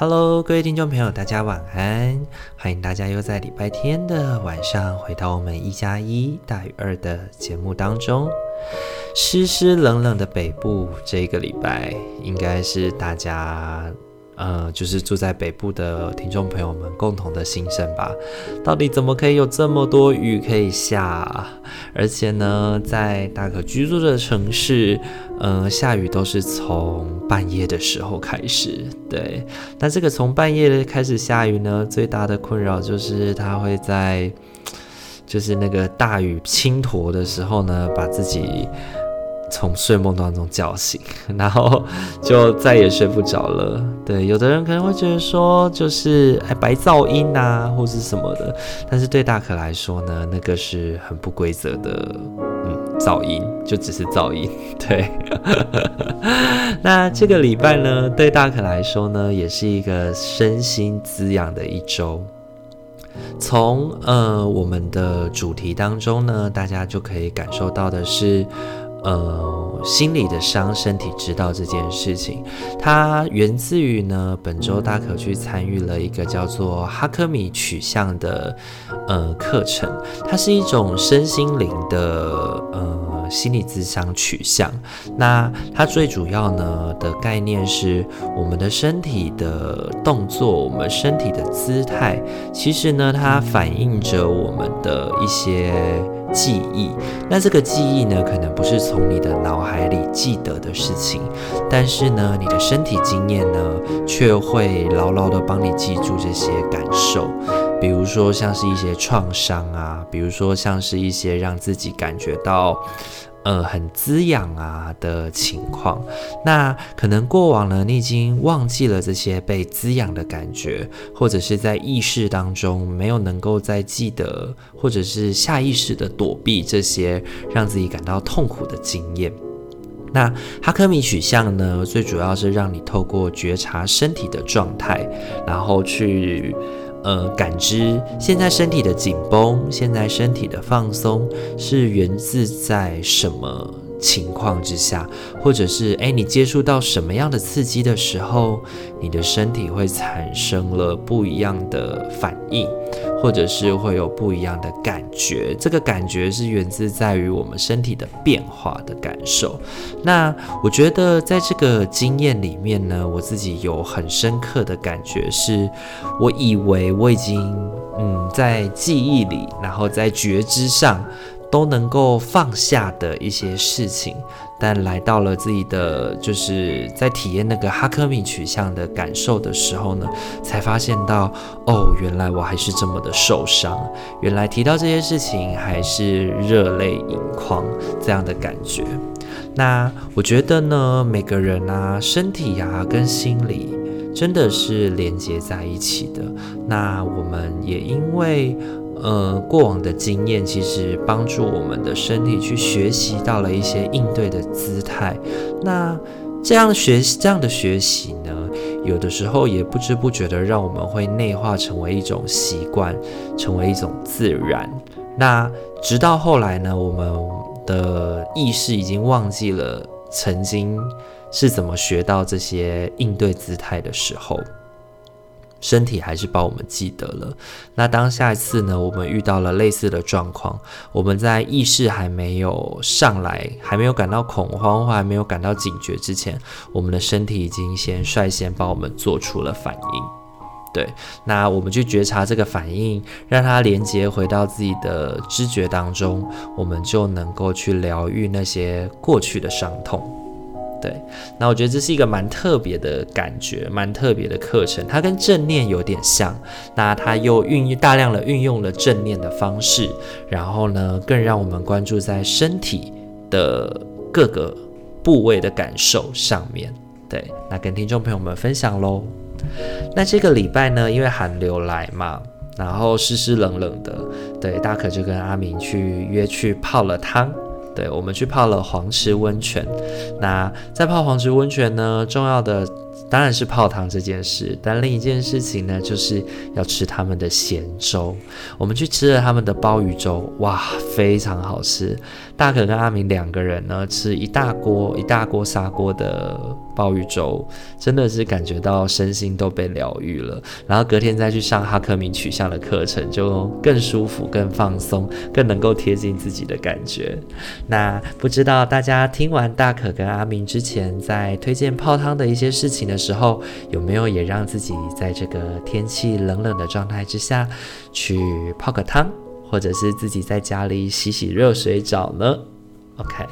Hello，各位听众朋友，大家晚安！欢迎大家又在礼拜天的晚上回到我们一加一大于二的节目当中。湿湿冷冷的北部，这个礼拜应该是大家。呃，就是住在北部的听众朋友们共同的心声吧。到底怎么可以有这么多雨可以下？而且呢，在大可居住的城市，呃，下雨都是从半夜的时候开始。对，那这个从半夜开始下雨呢，最大的困扰就是它会在，就是那个大雨倾沱的时候呢，把自己。从睡梦当中叫醒，然后就再也睡不着了。对，有的人可能会觉得说，就是哎白噪音啊，或是什么的。但是对大可来说呢，那个是很不规则的，嗯，噪音就只是噪音。对，那这个礼拜呢，对大可来说呢，也是一个身心滋养的一周。从呃我们的主题当中呢，大家就可以感受到的是。呃，心里的伤，身体知道这件事情，它源自于呢，本周大可去参与了一个叫做哈克米取向的呃课程，它是一种身心灵的呃心理咨商取向。那它最主要呢的概念是，我们的身体的动作，我们身体的姿态，其实呢，它反映着我们的一些。记忆，那这个记忆呢，可能不是从你的脑海里记得的事情，但是呢，你的身体经验呢，却会牢牢的帮你记住这些感受，比如说像是一些创伤啊，比如说像是一些让自己感觉到。呃，很滋养啊的情况，那可能过往呢，你已经忘记了这些被滋养的感觉，或者是在意识当中没有能够再记得，或者是下意识的躲避这些让自己感到痛苦的经验。那哈克米取向呢，最主要是让你透过觉察身体的状态，然后去。呃，感知现在身体的紧绷，现在身体的放松，是源自在什么情况之下，或者是哎，你接触到什么样的刺激的时候，你的身体会产生了不一样的反应，或者是会有不一样的感觉。这个感觉是源自在于我们身体的变化的感受。那我觉得在这个经验里面呢，我自己有很深刻的感觉是，我以为我已经嗯在记忆里，然后在觉知上。都能够放下的一些事情，但来到了自己的，就是在体验那个哈克米取向的感受的时候呢，才发现到，哦，原来我还是这么的受伤，原来提到这些事情还是热泪盈眶这样的感觉。那我觉得呢，每个人啊，身体呀、啊、跟心理真的是连接在一起的。那我们也因为。呃，过往的经验其实帮助我们的身体去学习到了一些应对的姿态。那这样学习，这样的学习呢，有的时候也不知不觉的让我们会内化成为一种习惯，成为一种自然。那直到后来呢，我们的意识已经忘记了曾经是怎么学到这些应对姿态的时候。身体还是帮我们记得了。那当下一次呢，我们遇到了类似的状况，我们在意识还没有上来，还没有感到恐慌或还没有感到警觉之前，我们的身体已经先率先帮我们做出了反应。对，那我们去觉察这个反应，让它连接回到自己的知觉当中，我们就能够去疗愈那些过去的伤痛。对，那我觉得这是一个蛮特别的感觉，蛮特别的课程。它跟正念有点像，那它又运用大量的运用了正念的方式，然后呢，更让我们关注在身体的各个部位的感受上面。对，那跟听众朋友们分享喽。那这个礼拜呢，因为寒流来嘛。然后湿湿冷冷的，对，大可就跟阿明去约去泡了汤。对，我们去泡了黄池温泉。那在泡黄池温泉呢，重要的当然是泡汤这件事，但另一件事情呢，就是要吃他们的咸粥。我们去吃了他们的鲍鱼粥，哇，非常好吃。大可跟阿明两个人呢，吃一大锅一大锅砂锅的鲍鱼粥，真的是感觉到身心都被疗愈了。然后隔天再去上哈克明取向的课程，就更舒服、更放松、更能够贴近自己的感觉。那不知道大家听完大可跟阿明之前在推荐泡汤的一些事情的时候，有没有也让自己在这个天气冷冷的状态之下去泡个汤？或者是自己在家里洗洗热水澡呢？OK，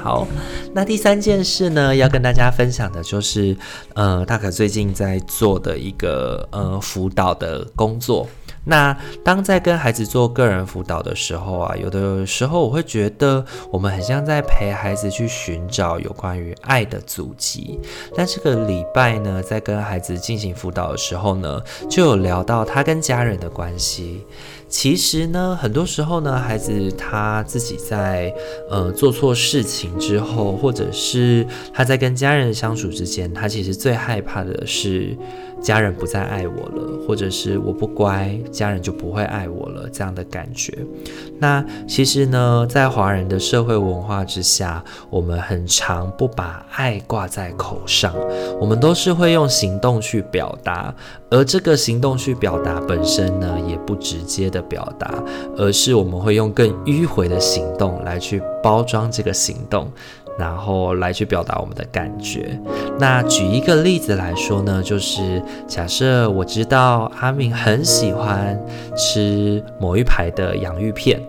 好，那第三件事呢，要跟大家分享的就是，呃，大可最近在做的一个呃辅导的工作。那当在跟孩子做个人辅导的时候啊，有的时候我会觉得我们很像在陪孩子去寻找有关于爱的足迹。但这个礼拜呢，在跟孩子进行辅导的时候呢，就有聊到他跟家人的关系。其实呢，很多时候呢，孩子他自己在呃做错事情之后，或者是他在跟家人相处之间，他其实最害怕的是家人不再爱我了，或者是我不乖，家人就不会爱我了这样的感觉。那其实呢，在华人的社会文化之下，我们很常不把爱挂在口上，我们都是会用行动去表达。而这个行动去表达本身呢，也不直接的表达，而是我们会用更迂回的行动来去包装这个行动，然后来去表达我们的感觉。那举一个例子来说呢，就是假设我知道阿明很喜欢吃某一排的洋芋片，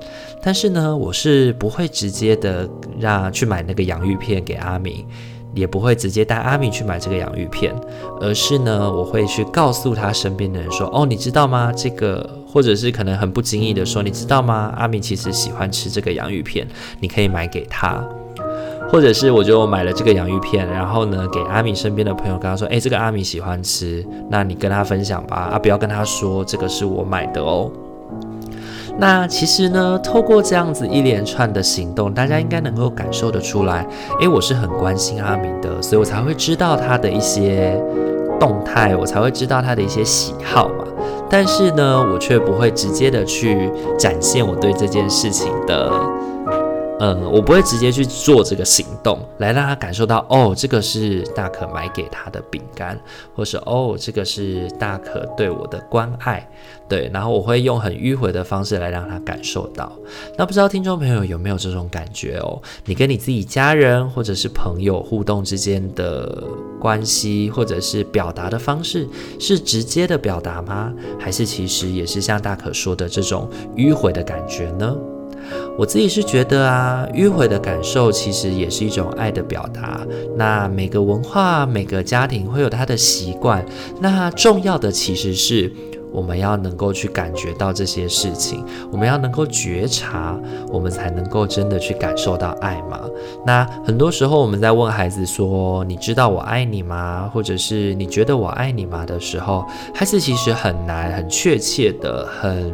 但是呢，我是不会直接的让去买那个洋芋片给阿明。也不会直接带阿明去买这个洋芋片，而是呢，我会去告诉他身边的人说：“哦，你知道吗？这个，或者是可能很不经意的说，你知道吗？阿明其实喜欢吃这个洋芋片，你可以买给他。或者是我就买了这个洋芋片，然后呢，给阿明身边的朋友跟他说：诶，这个阿明喜欢吃，那你跟他分享吧，啊，不要跟他说这个是我买的哦。”那其实呢，透过这样子一连串的行动，大家应该能够感受得出来，诶，我是很关心阿明的，所以我才会知道他的一些动态，我才会知道他的一些喜好嘛。但是呢，我却不会直接的去展现我对这件事情的。嗯，我不会直接去做这个行动来让他感受到，哦，这个是大可买给他的饼干，或是哦，这个是大可对我的关爱，对，然后我会用很迂回的方式来让他感受到。那不知道听众朋友有没有这种感觉哦？你跟你自己家人或者是朋友互动之间的关系，或者是表达的方式，是直接的表达吗？还是其实也是像大可说的这种迂回的感觉呢？我自己是觉得啊，迂回的感受其实也是一种爱的表达。那每个文化、每个家庭会有他的习惯。那重要的其实是我们要能够去感觉到这些事情，我们要能够觉察，我们才能够真的去感受到爱嘛。那很多时候我们在问孩子说：“你知道我爱你吗？”或者是“你觉得我爱你吗？”的时候，孩子其实很难、很确切的、很。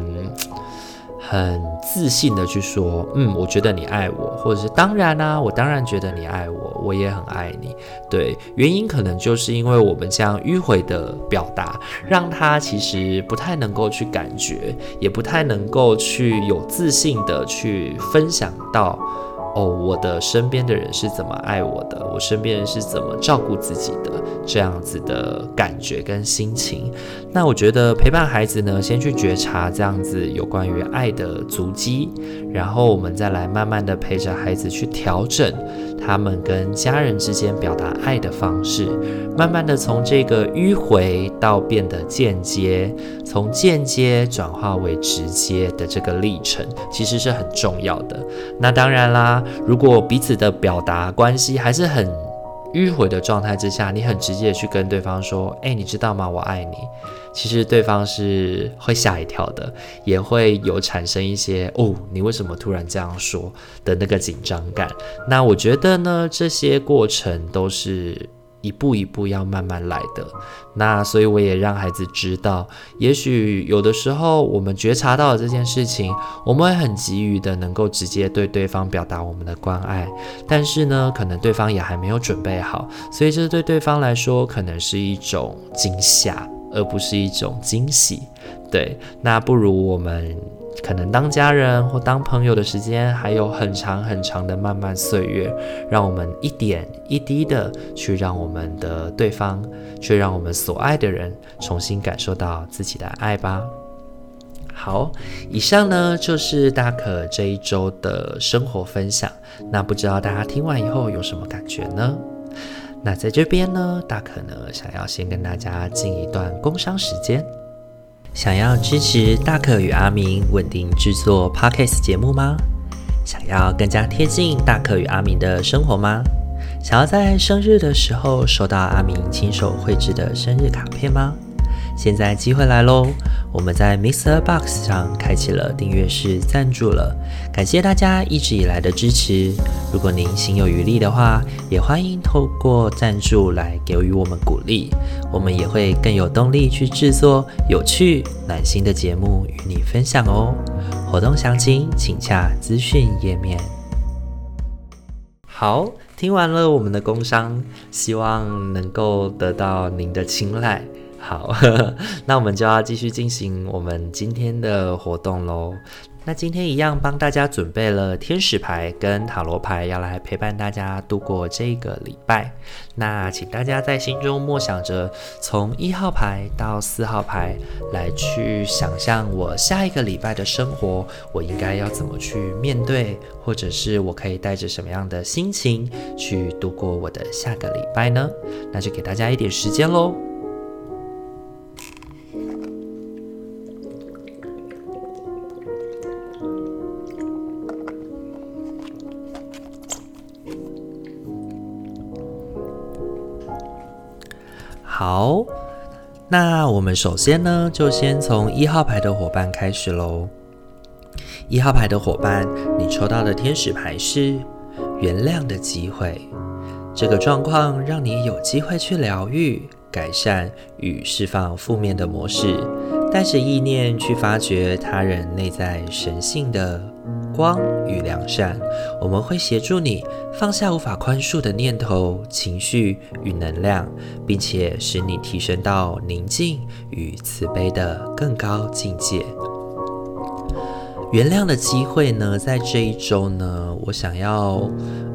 很自信的去说，嗯，我觉得你爱我，或者是当然啊，我当然觉得你爱我，我也很爱你。对，原因可能就是因为我们这样迂回的表达，让他其实不太能够去感觉，也不太能够去有自信的去分享到。哦，我的身边的人是怎么爱我的？我身边人是怎么照顾自己的？这样子的感觉跟心情。那我觉得陪伴孩子呢，先去觉察这样子有关于爱的足迹，然后我们再来慢慢的陪着孩子去调整他们跟家人之间表达爱的方式，慢慢的从这个迂回到变得间接，从间接转化为直接的这个历程，其实是很重要的。那当然啦。如果彼此的表达关系还是很迂回的状态之下，你很直接的去跟对方说：“诶，你知道吗？我爱你。”其实对方是会吓一跳的，也会有产生一些“哦，你为什么突然这样说”的那个紧张感。那我觉得呢，这些过程都是一步一步要慢慢来的。那所以我也让孩子知道，也许有的时候我们觉察到了这件事情，我们会很急于的能够直接对对方表达我们的关爱，但是呢，可能对方也还没有准备好，所以这对对方来说可能是一种惊吓，而不是一种惊喜。对，那不如我们。可能当家人或当朋友的时间还有很长很长的漫漫岁月，让我们一点一滴的去让我们的对方，去让我们所爱的人重新感受到自己的爱吧。好，以上呢就是大可这一周的生活分享。那不知道大家听完以后有什么感觉呢？那在这边呢，大可呢想要先跟大家进一段工商时间。想要支持大可与阿明稳定制作 Podcast 节目吗？想要更加贴近大可与阿明的生活吗？想要在生日的时候收到阿明亲手绘制的生日卡片吗？现在机会来喽！我们在 Mixer Box 上开启了订阅式赞助了，感谢大家一直以来的支持。如果您心有余力的话，也欢迎透过赞助来给予我们鼓励，我们也会更有动力去制作有趣、暖心的节目与你分享哦。活动详情请洽资讯页面。好，听完了我们的工商，希望能够得到您的青睐。好，那我们就要继续进行我们今天的活动喽。那今天一样帮大家准备了天使牌跟塔罗牌，要来陪伴大家度过这个礼拜。那请大家在心中默想着，从一号牌到四号牌，来去想象我下一个礼拜的生活，我应该要怎么去面对，或者是我可以带着什么样的心情去度过我的下个礼拜呢？那就给大家一点时间喽。那我们首先呢，就先从一号牌的伙伴开始喽。一号牌的伙伴，你抽到的天使牌是原谅的机会。这个状况让你有机会去疗愈、改善与释放负面的模式，带着意念去发掘他人内在神性的光与良善，我们会协助你放下无法宽恕的念头、情绪与能量，并且使你提升到宁静与慈悲的更高境界。原谅的机会呢，在这一周呢，我想要，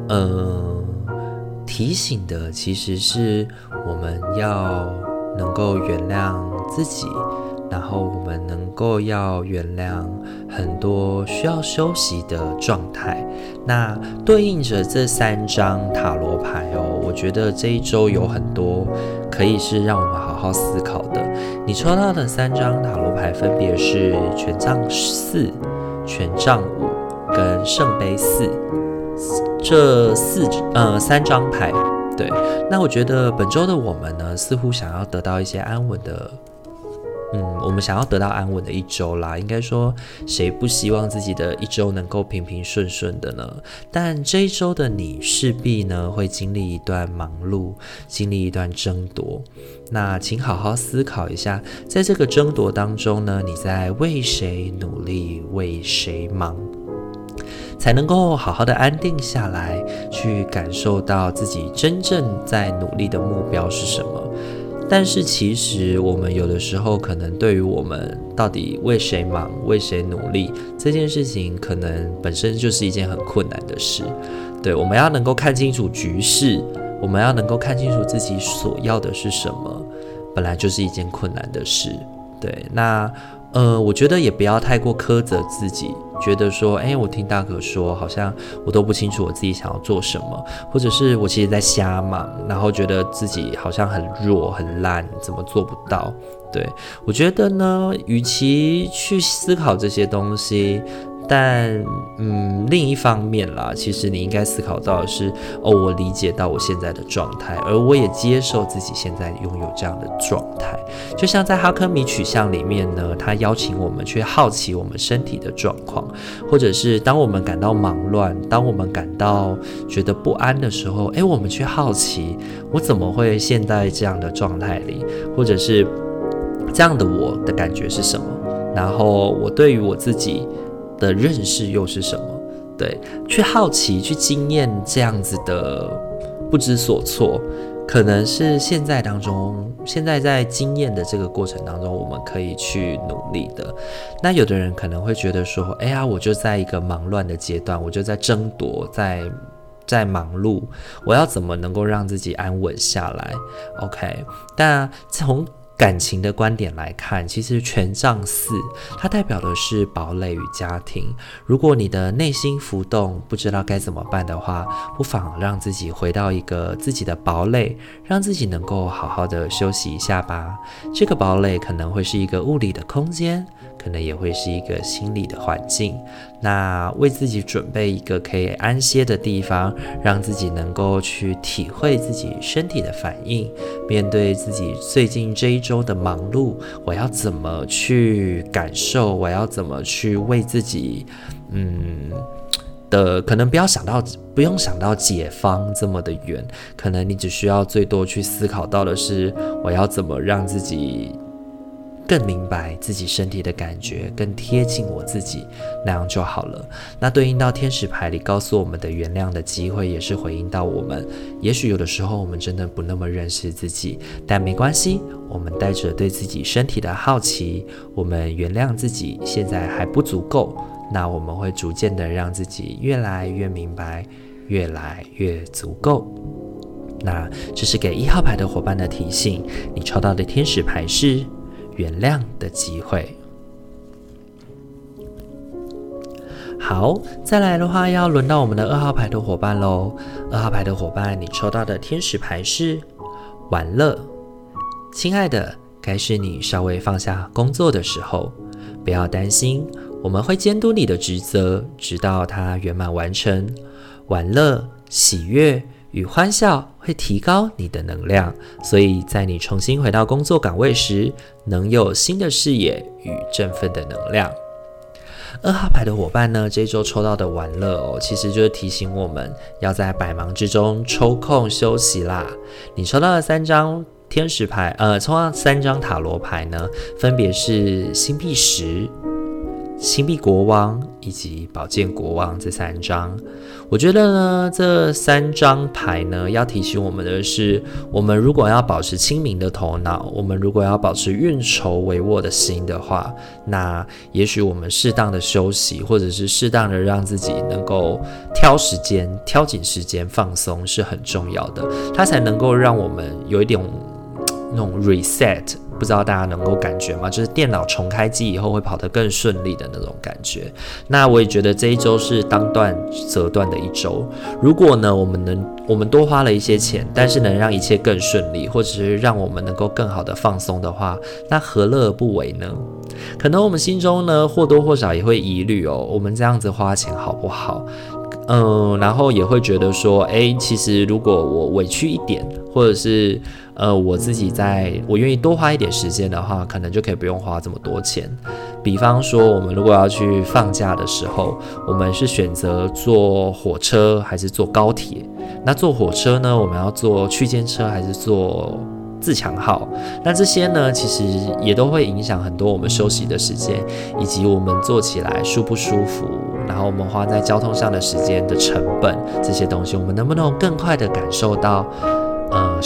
呃，提醒的其实是我们要能够原谅自己。然后我们能够要原谅很多需要休息的状态，那对应着这三张塔罗牌哦，我觉得这一周有很多可以是让我们好好思考的。你抽到的三张塔罗牌分别是权杖四、权杖五跟圣杯四，这四呃三张牌。对，那我觉得本周的我们呢，似乎想要得到一些安稳的。嗯，我们想要得到安稳的一周啦，应该说，谁不希望自己的一周能够平平顺顺的呢？但这一周的你势必呢会经历一段忙碌，经历一段争夺。那请好好思考一下，在这个争夺当中呢，你在为谁努力，为谁忙，才能够好好的安定下来，去感受到自己真正在努力的目标是什么？但是其实，我们有的时候可能对于我们到底为谁忙、为谁努力这件事情，可能本身就是一件很困难的事。对，我们要能够看清楚局势，我们要能够看清楚自己所要的是什么，本来就是一件困难的事。对，那。呃，我觉得也不要太过苛责自己，觉得说，哎，我听大哥说，好像我都不清楚我自己想要做什么，或者是我其实在瞎忙，然后觉得自己好像很弱、很烂，怎么做不到？对，我觉得呢，与其去思考这些东西，但嗯，另一方面啦，其实你应该思考到的是，哦，我理解到我现在的状态，而我也接受自己现在拥有这样的状态。就像在哈克米取向里面呢，他邀请我们去好奇我们身体的状况，或者是当我们感到忙乱，当我们感到觉得不安的时候，诶，我们去好奇，我怎么会现在这样的状态里，或者是这样的我的感觉是什么？然后我对于我自己的认识又是什么？对，去好奇，去经验这样子的不知所措，可能是现在当中，现在在经验的这个过程当中，我们可以去努力的。那有的人可能会觉得说，哎呀，我就在一个忙乱的阶段，我就在争夺，在在忙碌，我要怎么能够让自己安稳下来？OK，但从感情的观点来看，其实权杖四它代表的是堡垒与家庭。如果你的内心浮动，不知道该怎么办的话，不妨让自己回到一个自己的堡垒，让自己能够好好的休息一下吧。这个堡垒可能会是一个物理的空间。可能也会是一个心理的环境，那为自己准备一个可以安歇的地方，让自己能够去体会自己身体的反应，面对自己最近这一周的忙碌，我要怎么去感受？我要怎么去为自己，嗯的，可能不要想到，不用想到解方这么的远，可能你只需要最多去思考到的是，我要怎么让自己。更明白自己身体的感觉，更贴近我自己，那样就好了。那对应到天使牌里告诉我们的原谅的机会，也是回应到我们。也许有的时候我们真的不那么认识自己，但没关系。我们带着对自己身体的好奇，我们原谅自己现在还不足够。那我们会逐渐的让自己越来越明白，越来越足够。那这是给一号牌的伙伴的提醒。你抽到的天使牌是。原谅的机会。好，再来的话，要轮到我们的二号牌的伙伴喽。二号牌的伙伴，你抽到的天使牌是玩乐。亲爱的，该是你稍微放下工作的时候，不要担心，我们会监督你的职责，直到它圆满完成。玩乐，喜悦。与欢笑会提高你的能量，所以在你重新回到工作岗位时，能有新的视野与振奋的能量。二号牌的伙伴呢，这周抽到的玩乐哦，其实就是提醒我们要在百忙之中抽空休息啦。你抽到的三张天使牌，呃，抽到三张塔罗牌呢，分别是星币十。星币国王以及宝剑国王这三张，我觉得呢，这三张牌呢，要提醒我们的是，我们如果要保持清明的头脑，我们如果要保持运筹帷幄的心的话，那也许我们适当的休息，或者是适当的让自己能够挑时间、挑紧时间放松是很重要的，它才能够让我们有一点那种 reset。不知道大家能够感觉吗？就是电脑重开机以后会跑得更顺利的那种感觉。那我也觉得这一周是当断则断的一周。如果呢，我们能我们多花了一些钱，但是能让一切更顺利，或者是让我们能够更好的放松的话，那何乐而不为呢？可能我们心中呢或多或少也会疑虑哦，我们这样子花钱好不好？嗯，然后也会觉得说，哎，其实如果我委屈一点，或者是。呃，我自己在我愿意多花一点时间的话，可能就可以不用花这么多钱。比方说，我们如果要去放假的时候，我们是选择坐火车还是坐高铁？那坐火车呢，我们要坐区间车还是坐自强号？那这些呢，其实也都会影响很多我们休息的时间，以及我们坐起来舒不舒服，然后我们花在交通上的时间的成本，这些东西，我们能不能更快的感受到？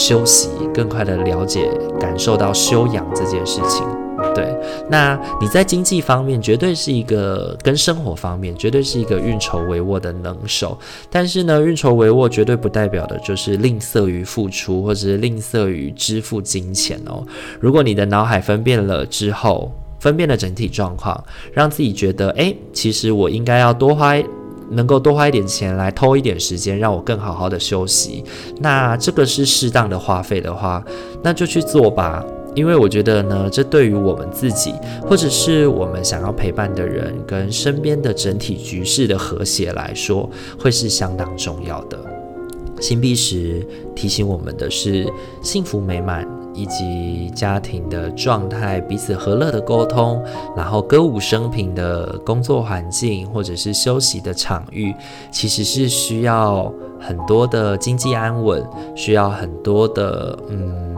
休息，更快的了解、感受到修养这件事情。对，那你在经济方面绝对是一个跟生活方面绝对是一个运筹帷幄的能手。但是呢，运筹帷幄绝对不代表的就是吝啬于付出，或者是吝啬于支付金钱哦。如果你的脑海分辨了之后，分辨了整体状况，让自己觉得，诶，其实我应该要多花。能够多花一点钱来偷一点时间，让我更好好的休息，那这个是适当的花费的话，那就去做吧。因为我觉得呢，这对于我们自己，或者是我们想要陪伴的人，跟身边的整体局势的和谐来说，会是相当重要的。星币十提醒我们的是，幸福美满以及家庭的状态，彼此和乐的沟通，然后歌舞升平的工作环境，或者是休息的场域，其实是需要很多的经济安稳，需要很多的嗯。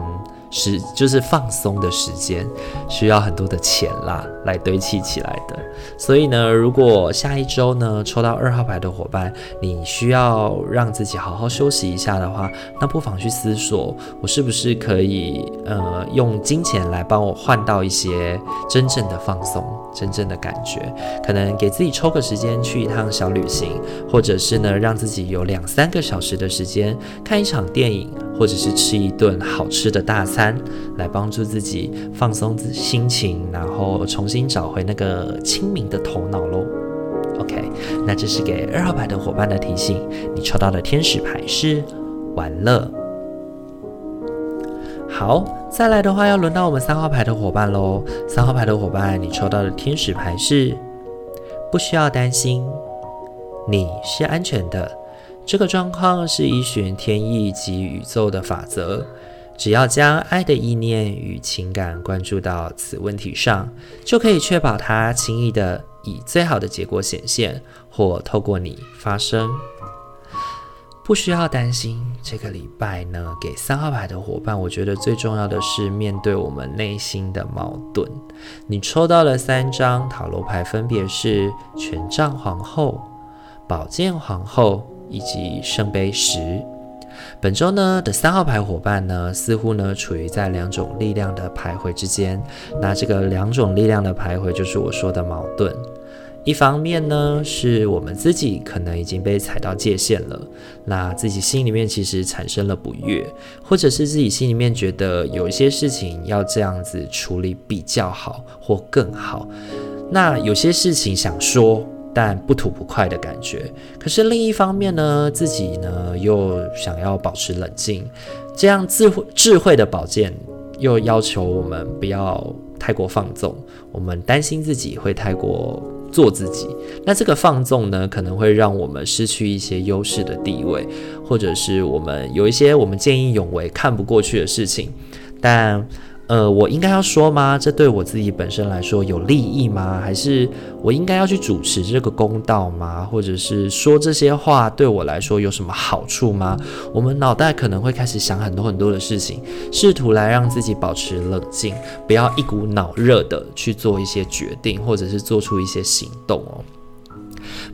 是，就是放松的时间，需要很多的钱啦，来堆砌起来的。所以呢，如果下一周呢抽到二号牌的伙伴，你需要让自己好好休息一下的话，那不妨去思索，我是不是可以呃用金钱来帮我换到一些真正的放松，真正的感觉。可能给自己抽个时间去一趟小旅行，或者是呢让自己有两三个小时的时间看一场电影。或者是吃一顿好吃的大餐，来帮助自己放松自心情，然后重新找回那个清明的头脑喽。OK，那这是给二号牌的伙伴的提醒。你抽到的天使牌是玩乐。好，再来的话要轮到我们三号牌的伙伴喽。三号牌的伙伴，你抽到的天使牌是不需要担心，你是安全的。这个状况是依循天意及宇宙的法则，只要将爱的意念与情感关注到此问题上，就可以确保它轻易地以最好的结果显现，或透过你发生。不需要担心。这个礼拜呢，给三号牌的伙伴，我觉得最重要的是面对我们内心的矛盾。你抽到了三张塔罗牌，分别是权杖皇后、宝剑皇后。以及圣杯十，本周呢的三号牌伙伴呢，似乎呢处于在两种力量的徘徊之间。那这个两种力量的徘徊，就是我说的矛盾。一方面呢，是我们自己可能已经被踩到界限了，那自己心里面其实产生了不悦，或者是自己心里面觉得有一些事情要这样子处理比较好或更好。那有些事情想说。但不吐不快的感觉。可是另一方面呢，自己呢又想要保持冷静，这样智慧智慧的宝剑又要求我们不要太过放纵。我们担心自己会太过做自己，那这个放纵呢，可能会让我们失去一些优势的地位，或者是我们有一些我们见义勇为看不过去的事情，但。呃，我应该要说吗？这对我自己本身来说有利益吗？还是我应该要去主持这个公道吗？或者是说这些话对我来说有什么好处吗？我们脑袋可能会开始想很多很多的事情，试图来让自己保持冷静，不要一股脑热的去做一些决定，或者是做出一些行动哦。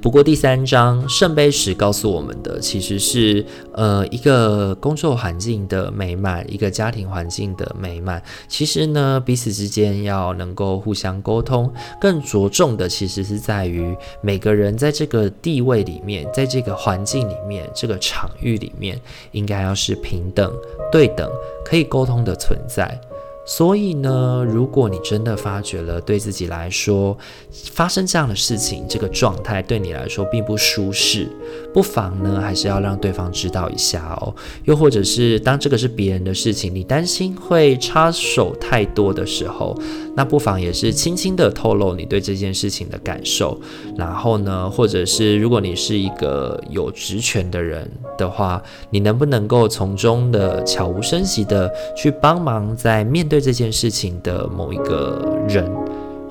不过第三章圣杯十告诉我们的，其实是呃一个工作环境的美满，一个家庭环境的美满。其实呢，彼此之间要能够互相沟通，更着重的其实是在于每个人在这个地位里面，在这个环境里面，这个场域里面，应该要是平等、对等、可以沟通的存在。所以呢，如果你真的发觉了对自己来说发生这样的事情，这个状态对你来说并不舒适，不妨呢还是要让对方知道一下哦。又或者是当这个是别人的事情，你担心会插手太多的时候，那不妨也是轻轻的透露你对这件事情的感受。然后呢，或者是如果你是一个有职权的人的话，你能不能够从中的悄无声息的去帮忙，在面对。这件事情的某一个人，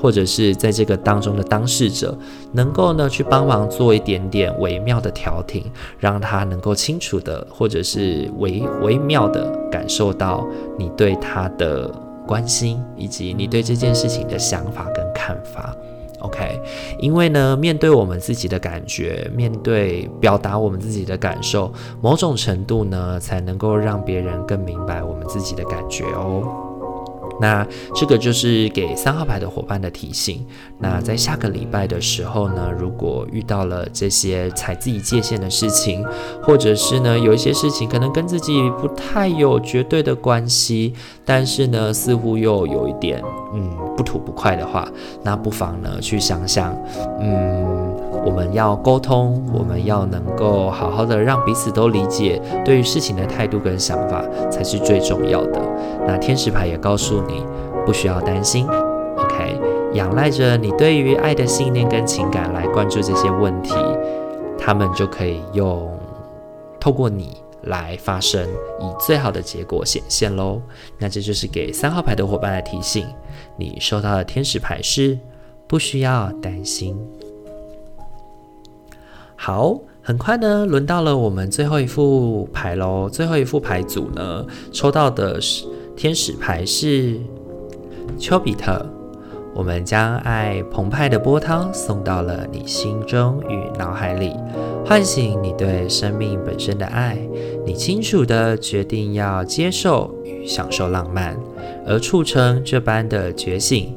或者是在这个当中的当事者，能够呢去帮忙做一点点微妙的调停，让他能够清楚的，或者是微微妙的感受到你对他的关心，以及你对这件事情的想法跟看法。OK，因为呢，面对我们自己的感觉，面对表达我们自己的感受，某种程度呢，才能够让别人更明白我们自己的感觉哦。那这个就是给三号牌的伙伴的提醒。那在下个礼拜的时候呢，如果遇到了这些踩自己界限的事情，或者是呢有一些事情可能跟自己不太有绝对的关系，但是呢似乎又有一点嗯不吐不快的话，那不妨呢去想想，嗯。我们要沟通，我们要能够好好的让彼此都理解，对于事情的态度跟想法才是最重要的。那天使牌也告诉你，不需要担心，OK，仰赖着你对于爱的信念跟情感来关注这些问题，他们就可以用透过你来发生，以最好的结果显现喽。那这就是给三号牌的伙伴来提醒，你收到的天使牌是不需要担心。好，很快呢，轮到了我们最后一副牌喽。最后一副牌组呢，抽到的是天使牌是丘比特。我们将爱澎湃的波涛送到了你心中与脑海里，唤醒你对生命本身的爱。你清楚地决定要接受与享受浪漫，而促成这般的觉醒，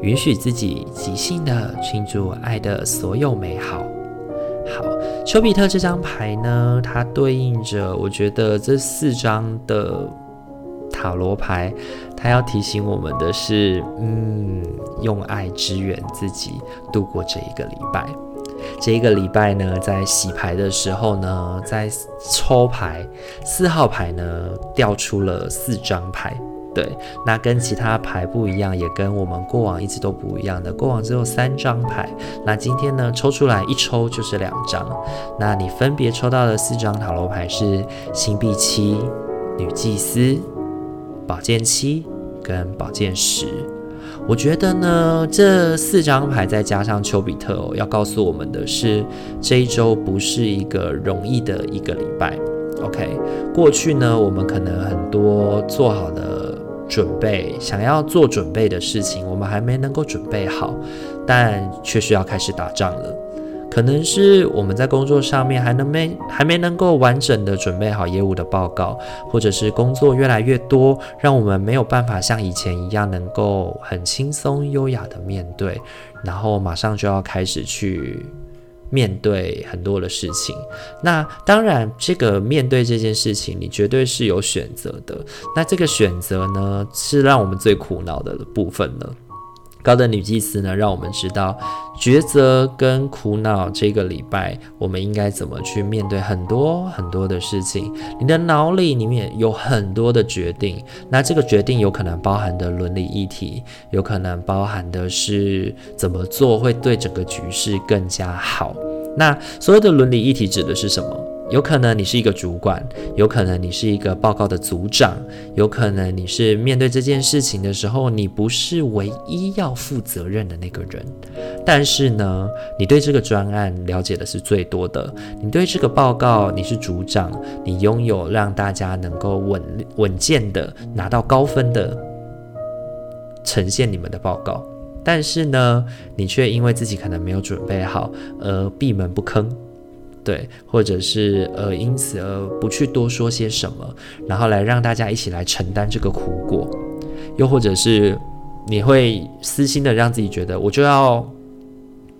允许自己即兴地庆祝爱的所有美好。好，丘比特这张牌呢，它对应着我觉得这四张的塔罗牌，它要提醒我们的是，嗯，用爱支援自己度过这一个礼拜。这一个礼拜呢，在洗牌的时候呢，在抽牌四号牌呢，掉出了四张牌。对，那跟其他牌不一样，也跟我们过往一直都不一样的。过往只有三张牌，那今天呢，抽出来一抽就是两张。那你分别抽到的四张塔罗牌是星币七、女祭司、宝剑七跟宝剑十。我觉得呢，这四张牌再加上丘比特，要告诉我们的是，这一周不是一个容易的一个礼拜。OK，过去呢，我们可能很多做好的。准备想要做准备的事情，我们还没能够准备好，但却需要开始打仗了。可能是我们在工作上面还能没还没能够完整的准备好业务的报告，或者是工作越来越多，让我们没有办法像以前一样能够很轻松优雅的面对，然后马上就要开始去。面对很多的事情，那当然，这个面对这件事情，你绝对是有选择的。那这个选择呢，是让我们最苦恼的部分了。高等女祭司呢，让我们知道抉择跟苦恼这个礼拜，我们应该怎么去面对很多很多的事情。你的脑里里面有很多的决定，那这个决定有可能包含的伦理议题，有可能包含的是怎么做会对整个局势更加好。那所有的伦理议题指的是什么？有可能你是一个主管，有可能你是一个报告的组长，有可能你是面对这件事情的时候，你不是唯一要负责任的那个人。但是呢，你对这个专案了解的是最多的，你对这个报告你是组长，你拥有让大家能够稳稳健的拿到高分的呈现你们的报告。但是呢，你却因为自己可能没有准备好而闭门不吭。对，或者是呃，因此而不去多说些什么，然后来让大家一起来承担这个苦果，又或者是你会私心的让自己觉得，我就要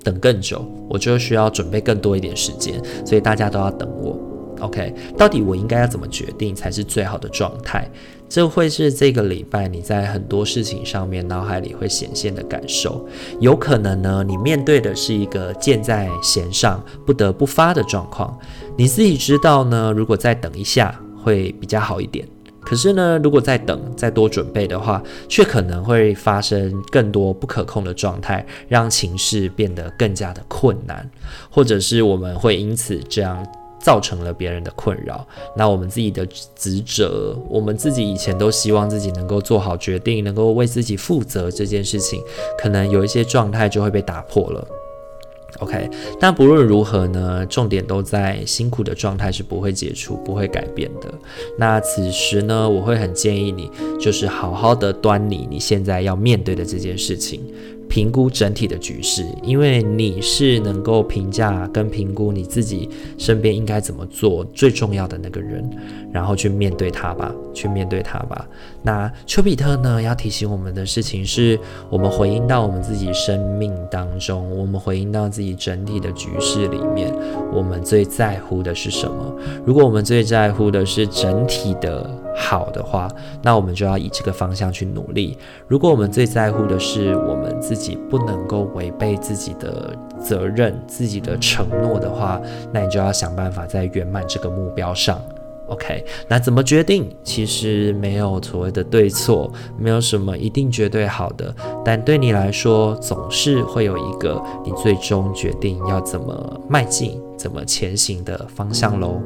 等更久，我就需要准备更多一点时间，所以大家都要等我。OK，到底我应该要怎么决定才是最好的状态？这会是这个礼拜你在很多事情上面脑海里会显现的感受。有可能呢，你面对的是一个箭在弦上不得不发的状况。你自己知道呢，如果再等一下会比较好一点。可是呢，如果再等再多准备的话，却可能会发生更多不可控的状态，让情势变得更加的困难，或者是我们会因此这样。造成了别人的困扰，那我们自己的职责，我们自己以前都希望自己能够做好决定，能够为自己负责这件事情，可能有一些状态就会被打破了。OK，但不论如何呢，重点都在辛苦的状态是不会解除、不会改变的。那此时呢，我会很建议你，就是好好的端倪你现在要面对的这件事情。评估整体的局势，因为你是能够评价跟评估你自己身边应该怎么做最重要的那个人，然后去面对他吧，去面对他吧。那丘比特呢，要提醒我们的事情是，我们回应到我们自己生命当中，我们回应到自己整体的局势里面，我们最在乎的是什么？如果我们最在乎的是整体的。好的话，那我们就要以这个方向去努力。如果我们最在乎的是我们自己不能够违背自己的责任、自己的承诺的话，那你就要想办法在圆满这个目标上。OK，那怎么决定？其实没有所谓的对错，没有什么一定绝对好的。但对你来说，总是会有一个你最终决定要怎么迈进、怎么前行的方向喽。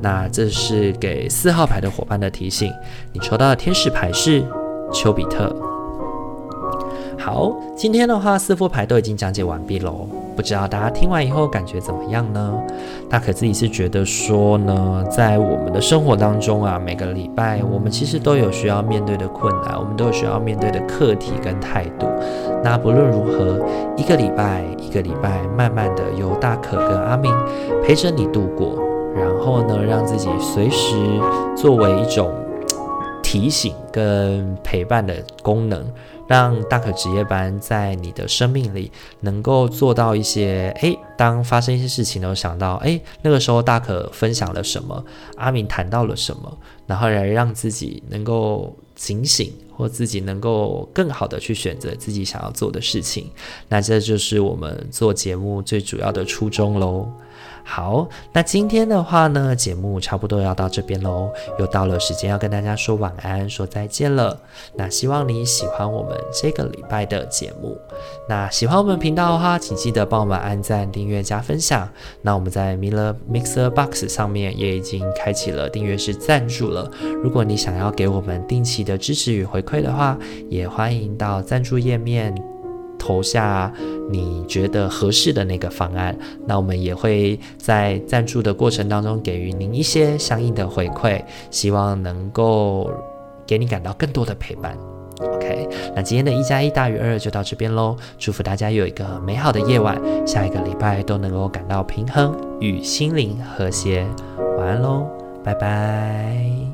那这是给四号牌的伙伴的提醒。你抽到的天使牌是丘比特。好，今天的话，四副牌都已经讲解完毕喽。不知道大家听完以后感觉怎么样呢？大可自己是觉得说呢，在我们的生活当中啊，每个礼拜我们其实都有需要面对的困难，我们都有需要面对的课题跟态度。那不论如何，一个礼拜一个礼拜，慢慢的由大可跟阿明陪着你度过，然后呢，让自己随时作为一种提醒跟陪伴的功能。让大可值夜班在你的生命里能够做到一些，诶，当发生一些事情，都想到，诶，那个时候大可分享了什么，阿明谈到了什么，然后来让自己能够警醒，或自己能够更好的去选择自己想要做的事情。那这就是我们做节目最主要的初衷喽。好，那今天的话呢，节目差不多要到这边喽，又到了时间要跟大家说晚安、说再见了。那希望你喜欢我们这个礼拜的节目。那喜欢我们频道的话，请记得帮我们按赞、订阅、加分享。那我们在 Miller Mixer Box 上面也已经开启了订阅式赞助了。如果你想要给我们定期的支持与回馈的话，也欢迎到赞助页面。投下你觉得合适的那个方案，那我们也会在赞助的过程当中给予您一些相应的回馈，希望能够给你感到更多的陪伴。OK，那今天的一加一大于二就到这边喽，祝福大家有一个美好的夜晚，下一个礼拜都能够感到平衡与心灵和谐。晚安喽，拜拜。